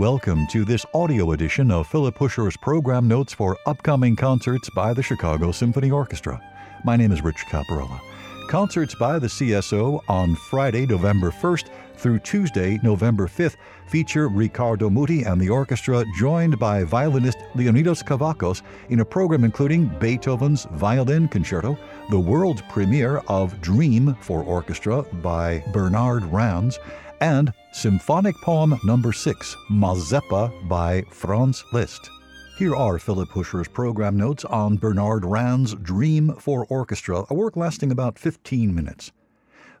welcome to this audio edition of Philip Huscher's program notes for upcoming concerts by the Chicago Symphony Orchestra. My name is Rich Caparella. Concerts by the CSO on Friday, November 1st through Tuesday, November 5th feature Riccardo Muti and the orchestra, joined by violinist Leonidas Kavakos, in a program including Beethoven's Violin Concerto, the world premiere of Dream for Orchestra by Bernard Rands, and Symphonic Poem Number 6, Mazeppa by Franz Liszt. Here are Philip Huscher's program notes on Bernard Rands' Dream for Orchestra, a work lasting about 15 minutes.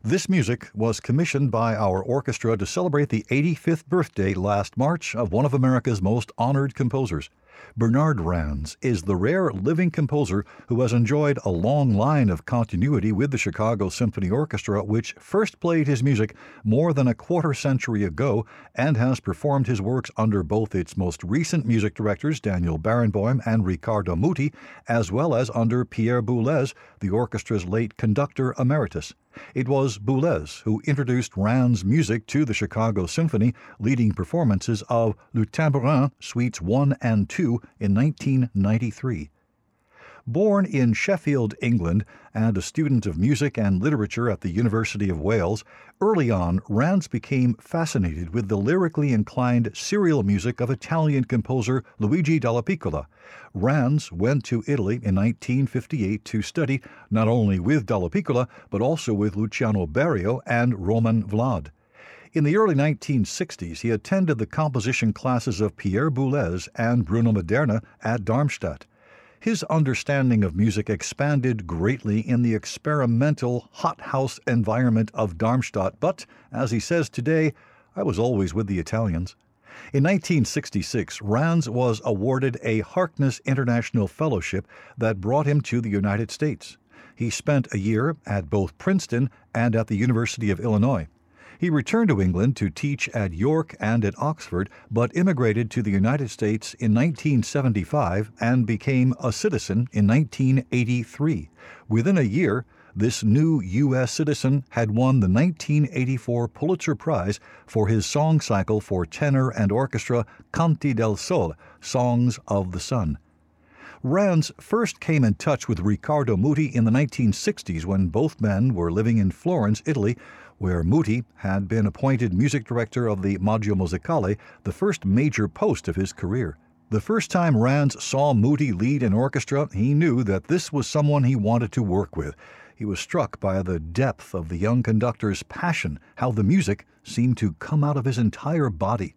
This music was commissioned by our orchestra to celebrate the 85th birthday last March of one of America's most honored composers. Bernard Rands is the rare living composer who has enjoyed a long line of continuity with the Chicago Symphony Orchestra, which first played his music more than a quarter century ago and has performed his works under both its most recent music directors, Daniel Barenboim and Riccardo Muti, as well as under Pierre Boulez, the orchestra's late conductor emeritus. It was Boulez who introduced Rands' music to the Chicago Symphony, leading performances of Le Tambourin Suites 1 and 2 in 1993. Born in Sheffield, England, and a student of music and literature at the University of Wales, early on Rands became fascinated with the lyrically inclined serial music of Italian composer Luigi Dallapiccola. Rands went to Italy in 1958 to study not only with Dallapiccola but also with Luciano Berio and Roman Vlad. In the early 1960s, he attended the composition classes of Pierre Boulez and Bruno Maderna at Darmstadt. His understanding of music expanded greatly in the experimental hothouse environment of Darmstadt, but, as he says today, I was always with the Italians. In 1966, Rands was awarded a Harkness International Fellowship that brought him to the United States. He spent a year at both Princeton and at the University of Illinois. He returned to England to teach at York and at Oxford, but immigrated to the United States in 1975 and became a citizen in 1983. Within a year, this new U.S. citizen had won the 1984 Pulitzer Prize for his song cycle for tenor and orchestra Canti del Sole, Songs of the Sun. Rands first came in touch with Riccardo Muti in the 1960s when both men were living in Florence, Italy, where Muti had been appointed music director of the Maggio Musicale, the first major post of his career. The first time Rands saw Muti lead an orchestra, he knew that this was someone he wanted to work with. He was struck by the depth of the young conductor's passion, how the music seemed to come out of his entire body.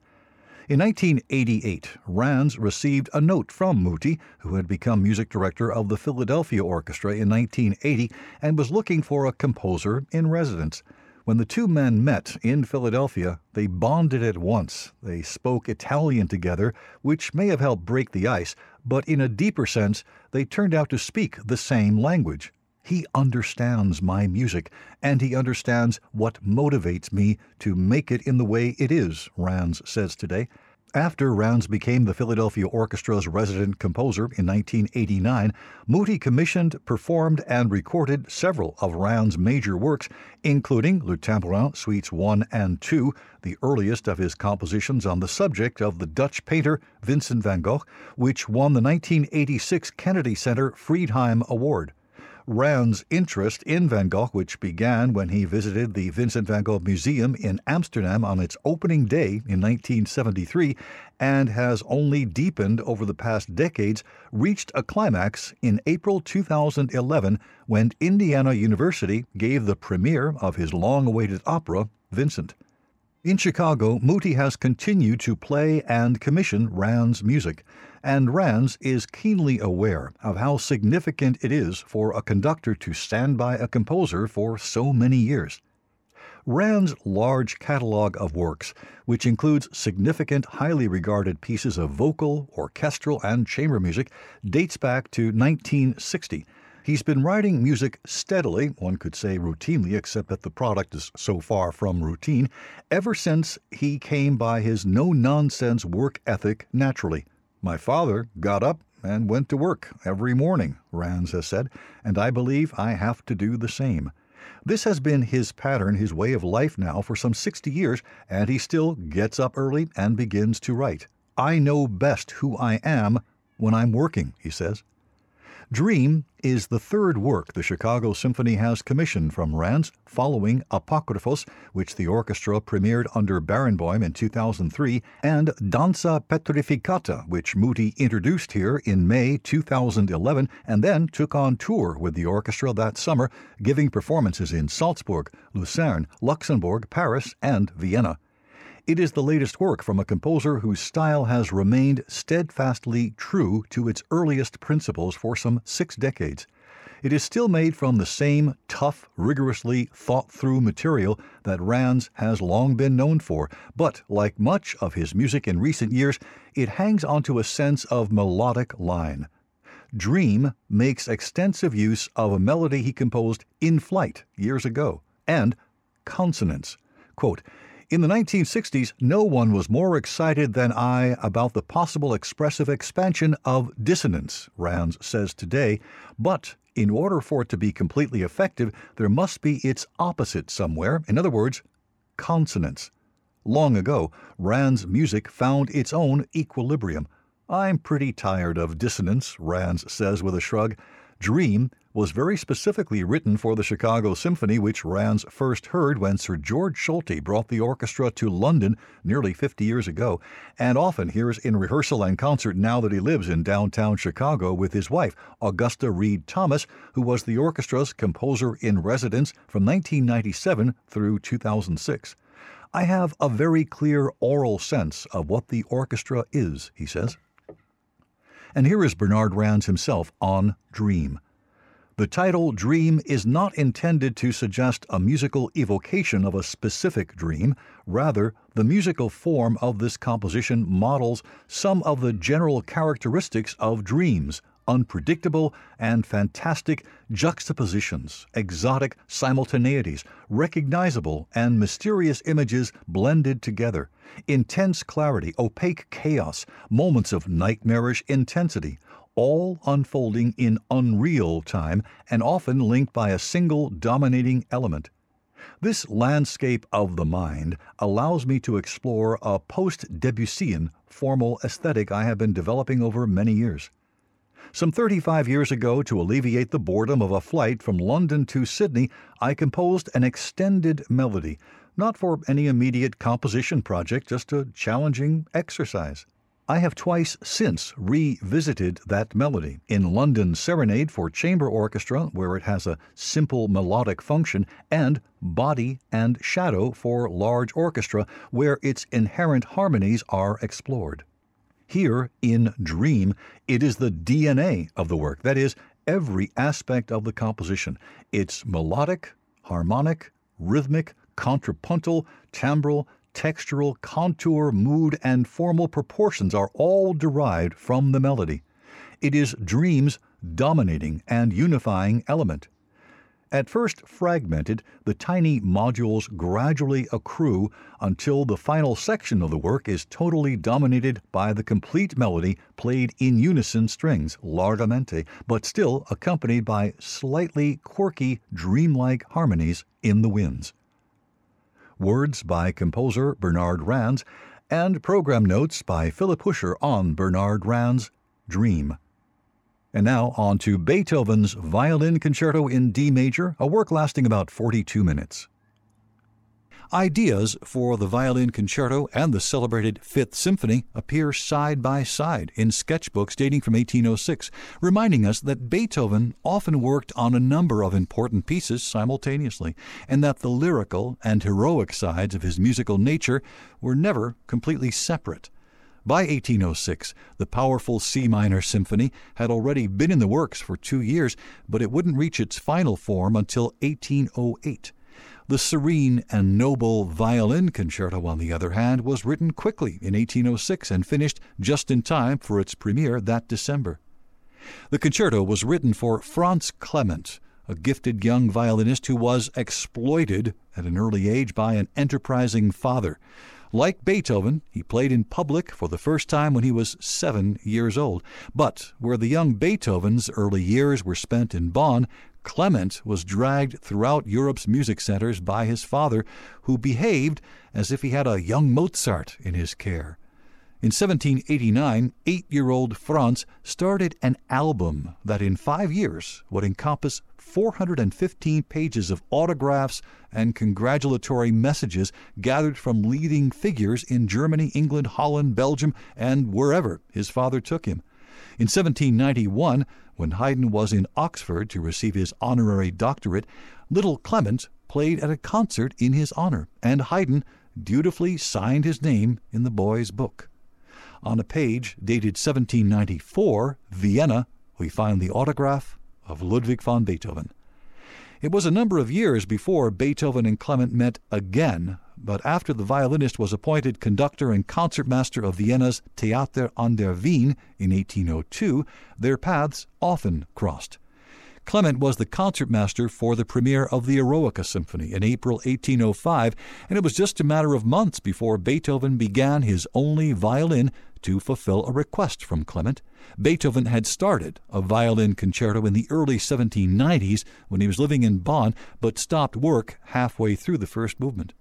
In 1988, Rands received a note from Muti, who had become music director of the Philadelphia Orchestra in 1980 and was looking for a composer in residence. When the two men met in Philadelphia, they bonded at once. They spoke Italian together, which may have helped break the ice, but in a deeper sense, they turned out to speak the same language. He understands my music, and he understands what motivates me to make it in the way it is, Rands says today. After Rands became the Philadelphia Orchestra's resident composer in 1989, Muti commissioned, performed, and recorded several of Rands' major works, including Le Tambourin Suites 1 and 2, the earliest of his compositions on the subject of the Dutch painter Vincent van Gogh, which won the 1986 Kennedy Center Friedheim Award. Rands' interest in Van Gogh, which began when he visited the Vincent van Gogh Museum in Amsterdam on its opening day in 1973, and has only deepened over the past decades, reached a climax in April 2011 when Indiana University gave the premiere of his long awaited opera, Vincent. In Chicago, Muti has continued to play and commission Rands' music, and Rands is keenly aware of how significant it is for a conductor to stand by a composer for so many years. Rands' large catalog of works, which includes significant, highly regarded pieces of vocal, orchestral, and chamber music, dates back to 1960 He's been writing music steadily, one could say routinely, except that the product is so far from routine, ever since he came by his no nonsense work ethic naturally. My father got up and went to work every morning, Rands has said, and I believe I have to do the same. This has been his pattern, his way of life now for some 60 years, and he still gets up early and begins to write. I know best who I am when I'm working, he says. Dream is the third work the Chicago Symphony has commissioned from Rands, following Apokryphos, which the orchestra premiered under Barenboim in 2003, and Danza Petrificata, which Muti introduced here in May 2011 and then took on tour with the orchestra that summer, giving performances in Salzburg, Lucerne, Luxembourg, Paris, and Vienna. It is the latest work from a composer whose style has remained steadfastly true to its earliest principles for some six decades. It is still made from the same tough, rigorously thought through material that Rands has long been known for, but like much of his music in recent years, it hangs onto a sense of melodic line. Dream makes extensive use of a melody he composed in flight years ago, and consonance. Quote, in the 1960s, no one was more excited than I about the possible expressive expansion of dissonance, Rands says today, but in order for it to be completely effective, there must be its opposite somewhere, in other words, consonance. Long ago, Rands' music found its own equilibrium. I'm pretty tired of dissonance, Rands says with a shrug. Dream was very specifically written for the Chicago Symphony, which Rands first heard when Sir Georg Solti brought the orchestra to London nearly 50 years ago, and often hears in rehearsal and concert now that he lives in downtown Chicago with his wife, Augusta Read Thomas, who was the orchestra's composer in residence from 1997 through 2006. I have a very clear aural sense of what the orchestra is, he says. And here is Bernard Rands himself on Dream. The title Dream is not intended to suggest a musical evocation of a specific dream. Rather, the musical form of this composition models some of the general characteristics of dreams unpredictable and fantastic juxtapositions, exotic simultaneities, recognizable and mysterious images blended together, intense clarity, opaque chaos, moments of nightmarish intensity, all unfolding in unreal time and often linked by a single dominating element. This landscape of the mind allows me to explore a post Debussyan formal aesthetic I have been developing over many years. Some 35 years ago, to alleviate the boredom of a flight from London to Sydney, I composed an extended melody, not for any immediate composition project, just a challenging exercise. I have twice since revisited that melody in London Serenade for Chamber Orchestra, where it has a simple melodic function, and Body and Shadow for large orchestra, where its inherent harmonies are explored. Here, in Dream, it is the DNA of the work, that is, every aspect of the composition. It's melodic, harmonic, rhythmic, contrapuntal, timbral, textural, contour, mood, and formal proportions are all derived from the melody. It is dream's dominating and unifying element. At first fragmented, the tiny modules gradually accrue until the final section of the work is totally dominated by the complete melody played in unison strings, largamente, but still accompanied by slightly quirky, dreamlike harmonies in the winds words by composer Bernard Rands, and program notes by Philip Huscher on Bernard Rands' Dream. And now on to Beethoven's Violin Concerto in D major, a work lasting about 42 minutes. Ideas for the violin concerto and the celebrated Fifth Symphony appear side by side in sketchbooks dating from 1806, reminding us that Beethoven often worked on a number of important pieces simultaneously, and that the lyrical and heroic sides of his musical nature were never completely separate. By 1806, the powerful C minor symphony had already been in the works for two years, but it wouldn't reach its final form until 1808. The serene and noble violin concerto, on the other hand, was written quickly in 1806 and finished just in time for its premiere that December. The concerto was written for Franz Clement, a gifted young violinist who was exploited at an early age by an enterprising father. Like Beethoven, he played in public for the first time when he was seven years old. But where the young Beethoven's early years were spent in Bonn, Clement was dragged throughout Europe's music centers by his father, who behaved as if he had a young Mozart in his care. In 1789, eight year old Franz started an album that in five years would encompass 415 pages of autographs and congratulatory messages gathered from leading figures in Germany, England, Holland, Belgium, and wherever his father took him. In 1791, when Haydn was in Oxford to receive his honorary doctorate, little Clement played at a concert in his honor, and Haydn dutifully signed his name in the boy's book. On a page dated 1794, Vienna, we find the autograph of Ludwig van Beethoven. It was a number of years before Beethoven and Clement met again, but after the violinist was appointed conductor and concertmaster of Vienna's Theater an der Wien in 1802, their paths often crossed. Clement was the concertmaster for the premiere of the Eroica Symphony in April 1805, and it was just a matter of months before Beethoven began his only violin to fulfill a request from Clement. Beethoven had started a violin concerto in the early 1790s when he was living in Bonn, but stopped work halfway through the first movement.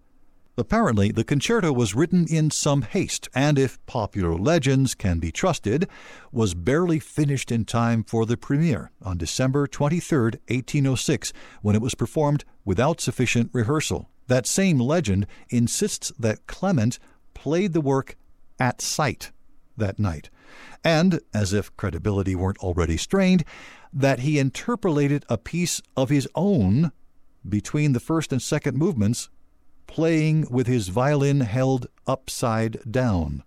Apparently, the concerto was written in some haste, and if popular legends can be trusted, was barely finished in time for the premiere on December 23, 1806, when it was performed without sufficient rehearsal. That same legend insists that Clement played the work at sight that night, and, as if credibility weren't already strained, that he interpolated a piece of his own between the first and second movements playing with his violin held upside down.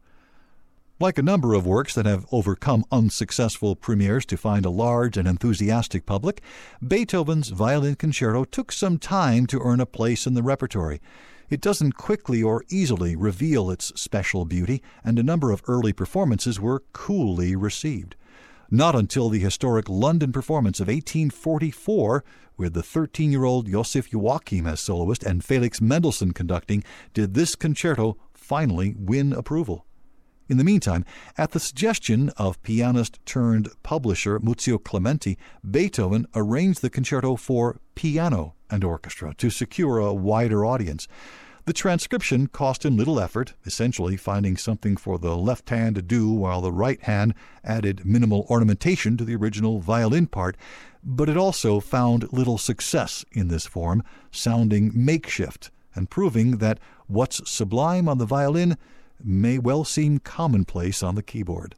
Like a number of works that have overcome unsuccessful premieres to find a large and enthusiastic public, Beethoven's Violin Concerto took some time to earn a place in the repertory. It doesn't quickly or easily reveal its special beauty, and a number of early performances were coolly received. Not until the historic London performance of 1844 with the 13 year old Josef Joachim as soloist and Felix Mendelssohn conducting, did this concerto finally win approval. In the meantime, at the suggestion of pianist turned publisher Muzio Clementi, Beethoven arranged the concerto for piano and orchestra to secure a wider audience. The transcription cost him little effort, essentially finding something for the left hand to do while the right hand added minimal ornamentation to the original violin part, but it also found little success in this form, sounding makeshift and proving that what's sublime on the violin may well seem commonplace on the keyboard.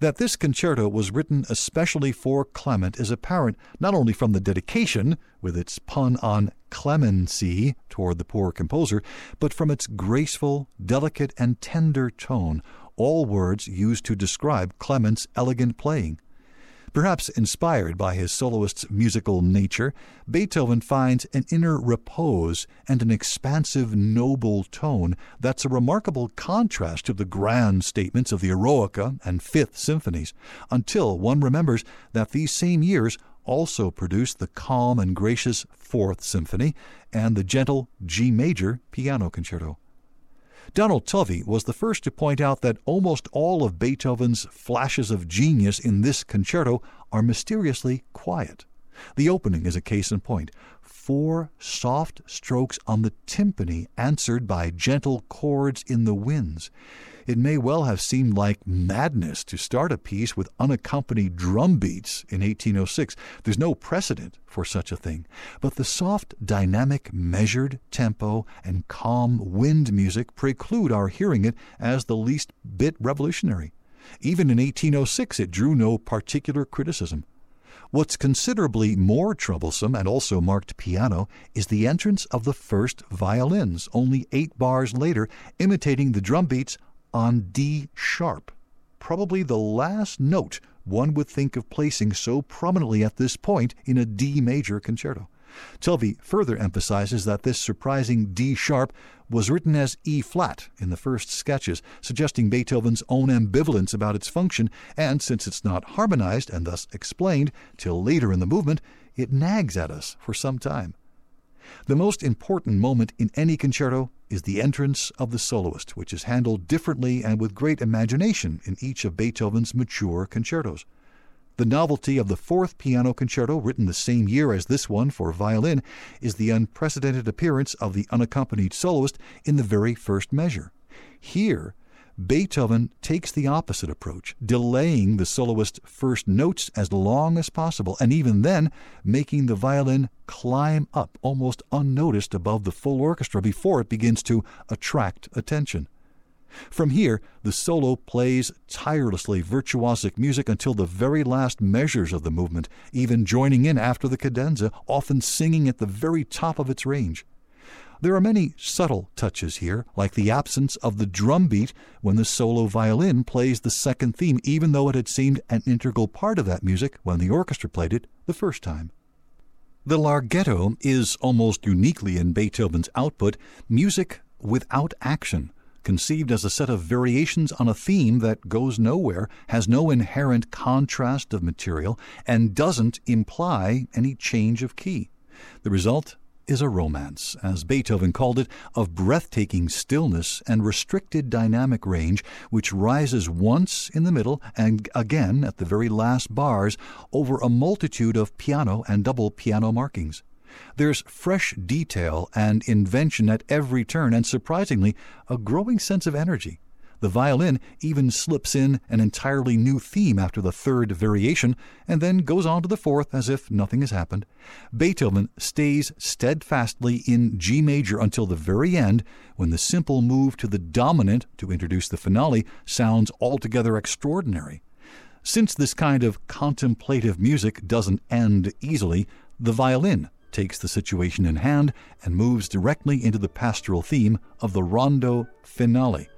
That this concerto was written especially for Clement is apparent not only from the dedication, with its pun on clemency toward the poor composer, but from its graceful, delicate, and tender tone, all words used to describe Clement's elegant playing. Perhaps inspired by his soloist's musical nature, Beethoven finds an inner repose and an expansive, noble tone that's a remarkable contrast to the grand statements of the Eroica and Fifth Symphonies, until one remembers that these same years also produced the calm and gracious Fourth Symphony and the gentle G major piano concerto. Donald Tovey was the first to point out that almost all of Beethoven's flashes of genius in this concerto are mysteriously quiet. The opening is a case in point. Four soft strokes on the timpani answered by gentle chords in the winds. It may well have seemed like madness to start a piece with unaccompanied drum beats in 1806. There's no precedent for such a thing. But the soft, dynamic, measured tempo and calm wind music preclude our hearing it as the least bit revolutionary. Even in 1806, it drew no particular criticism. What's considerably more troublesome and also marked piano is the entrance of the first violins, only eight bars later, imitating the drum beats on D sharp, probably the last note one would think of placing so prominently at this point in a D major concerto. Tovey further emphasizes that this surprising D sharp was written as E flat in the first sketches, suggesting Beethoven's own ambivalence about its function, and since it's not harmonized and thus explained till later in the movement, it nags at us for some time. The most important moment in any concerto is the entrance of the soloist, which is handled differently and with great imagination in each of Beethoven's mature concertos. The novelty of the fourth piano concerto, written the same year as this one for violin, is the unprecedented appearance of the unaccompanied soloist in the very first measure. Here, Beethoven takes the opposite approach, delaying the soloist's first notes as long as possible, and even then making the violin climb up almost unnoticed above the full orchestra before it begins to attract attention. From here, the solo plays tirelessly virtuosic music until the very last measures of the movement, even joining in after the cadenza, often singing at the very top of its range. There are many subtle touches here, like the absence of the drum beat when the solo violin plays the second theme, even though it had seemed an integral part of that music when the orchestra played it the first time. The larghetto is almost uniquely in Beethoven's output music without action, conceived as a set of variations on a theme that goes nowhere, has no inherent contrast of material, and doesn't imply any change of key. The result is a romance, as Beethoven called it, of breathtaking stillness and restricted dynamic range, which rises once in the middle and again at the very last bars over a multitude of piano and double piano markings. There's fresh detail and invention at every turn, and surprisingly, a growing sense of energy. The violin even slips in an entirely new theme after the third variation, and then goes on to the fourth as if nothing has happened. Beethoven stays steadfastly in G major until the very end, when the simple move to the dominant to introduce the finale sounds altogether extraordinary. Since this kind of contemplative music doesn't end easily, the violin takes the situation in hand and moves directly into the pastoral theme of the rondo finale.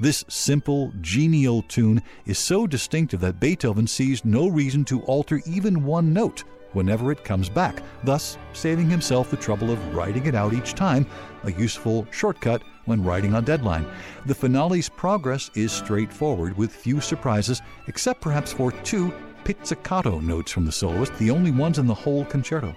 This simple, genial tune is so distinctive that Beethoven sees no reason to alter even one note whenever it comes back, thus saving himself the trouble of writing it out each time, a useful shortcut when writing on deadline. The finale's progress is straightforward with few surprises, except perhaps for two pizzicato notes from the soloist, the only ones in the whole concerto.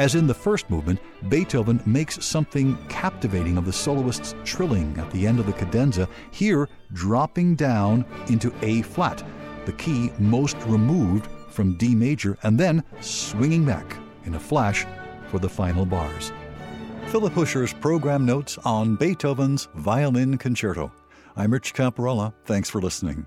As in the first movement, Beethoven makes something captivating of the soloist's trilling at the end of the cadenza, here dropping down into A flat, the key most removed from D major, and then swinging back in a flash for the final bars. Philip Huscher's program notes on Beethoven's Violin Concerto. I'm Rich Caparella. Thanks for listening.